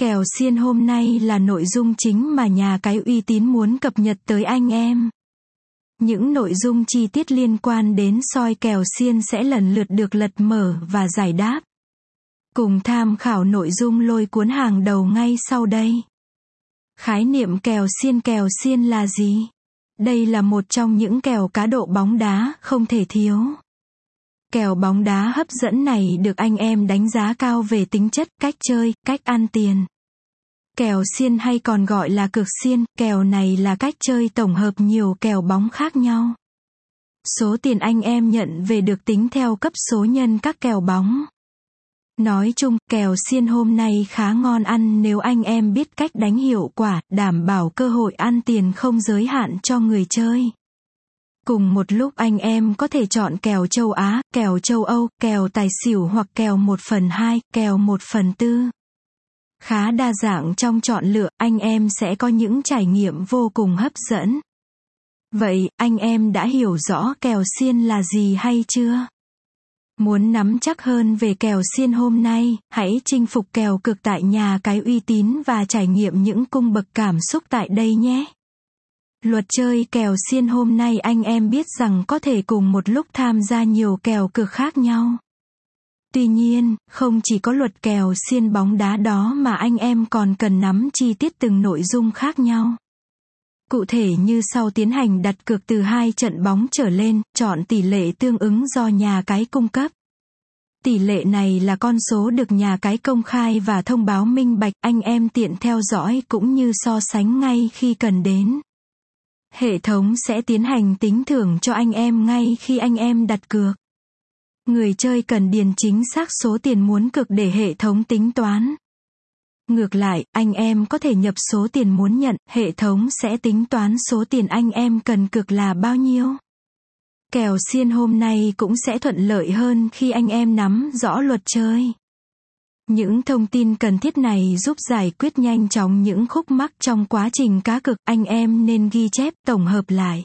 Kèo xiên hôm nay là nội dung chính mà nhà cái uy tín muốn cập nhật tới anh em. Những nội dung chi tiết liên quan đến soi kèo xiên sẽ lần lượt được lật mở và giải đáp. Cùng tham khảo nội dung lôi cuốn hàng đầu ngay sau đây. Khái niệm kèo xiên kèo xiên là gì? Đây là một trong những kèo cá độ bóng đá không thể thiếu. Kèo bóng đá hấp dẫn này được anh em đánh giá cao về tính chất, cách chơi, cách ăn tiền. Kèo xiên hay còn gọi là cược xiên, kèo này là cách chơi tổng hợp nhiều kèo bóng khác nhau. Số tiền anh em nhận về được tính theo cấp số nhân các kèo bóng. Nói chung, kèo xiên hôm nay khá ngon ăn nếu anh em biết cách đánh hiệu quả, đảm bảo cơ hội ăn tiền không giới hạn cho người chơi. Cùng một lúc anh em có thể chọn kèo châu Á, kèo châu Âu, kèo tài xỉu hoặc kèo 1 phần 2, kèo 1 phần 4. Khá đa dạng trong chọn lựa, anh em sẽ có những trải nghiệm vô cùng hấp dẫn. Vậy, anh em đã hiểu rõ kèo xiên là gì hay chưa? Muốn nắm chắc hơn về kèo xiên hôm nay, hãy chinh phục kèo cực tại nhà cái uy tín và trải nghiệm những cung bậc cảm xúc tại đây nhé. Luật chơi kèo xiên hôm nay anh em biết rằng có thể cùng một lúc tham gia nhiều kèo cực khác nhau. Tuy nhiên, không chỉ có luật kèo xiên bóng đá đó mà anh em còn cần nắm chi tiết từng nội dung khác nhau. Cụ thể như sau tiến hành đặt cược từ hai trận bóng trở lên, chọn tỷ lệ tương ứng do nhà cái cung cấp. Tỷ lệ này là con số được nhà cái công khai và thông báo minh bạch, anh em tiện theo dõi cũng như so sánh ngay khi cần đến. Hệ thống sẽ tiến hành tính thưởng cho anh em ngay khi anh em đặt cược. Người chơi cần điền chính xác số tiền muốn cược để hệ thống tính toán. Ngược lại, anh em có thể nhập số tiền muốn nhận, hệ thống sẽ tính toán số tiền anh em cần cược là bao nhiêu. Kèo xiên hôm nay cũng sẽ thuận lợi hơn khi anh em nắm rõ luật chơi. Những thông tin cần thiết này giúp giải quyết nhanh chóng những khúc mắc trong quá trình cá cực, anh em nên ghi chép, tổng hợp lại.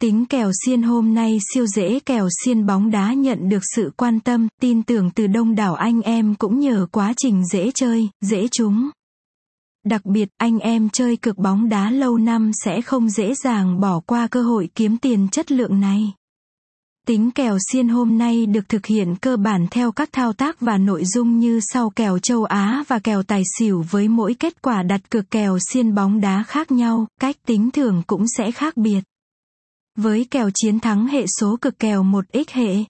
Tính kèo xiên hôm nay siêu dễ kèo xiên bóng đá nhận được sự quan tâm, tin tưởng từ đông đảo anh em cũng nhờ quá trình dễ chơi, dễ trúng. Đặc biệt, anh em chơi cực bóng đá lâu năm sẽ không dễ dàng bỏ qua cơ hội kiếm tiền chất lượng này. Tính kèo xiên hôm nay được thực hiện cơ bản theo các thao tác và nội dung như sau kèo châu Á và kèo tài xỉu với mỗi kết quả đặt cược kèo xiên bóng đá khác nhau, cách tính thưởng cũng sẽ khác biệt. Với kèo chiến thắng hệ số cực kèo 1x hệ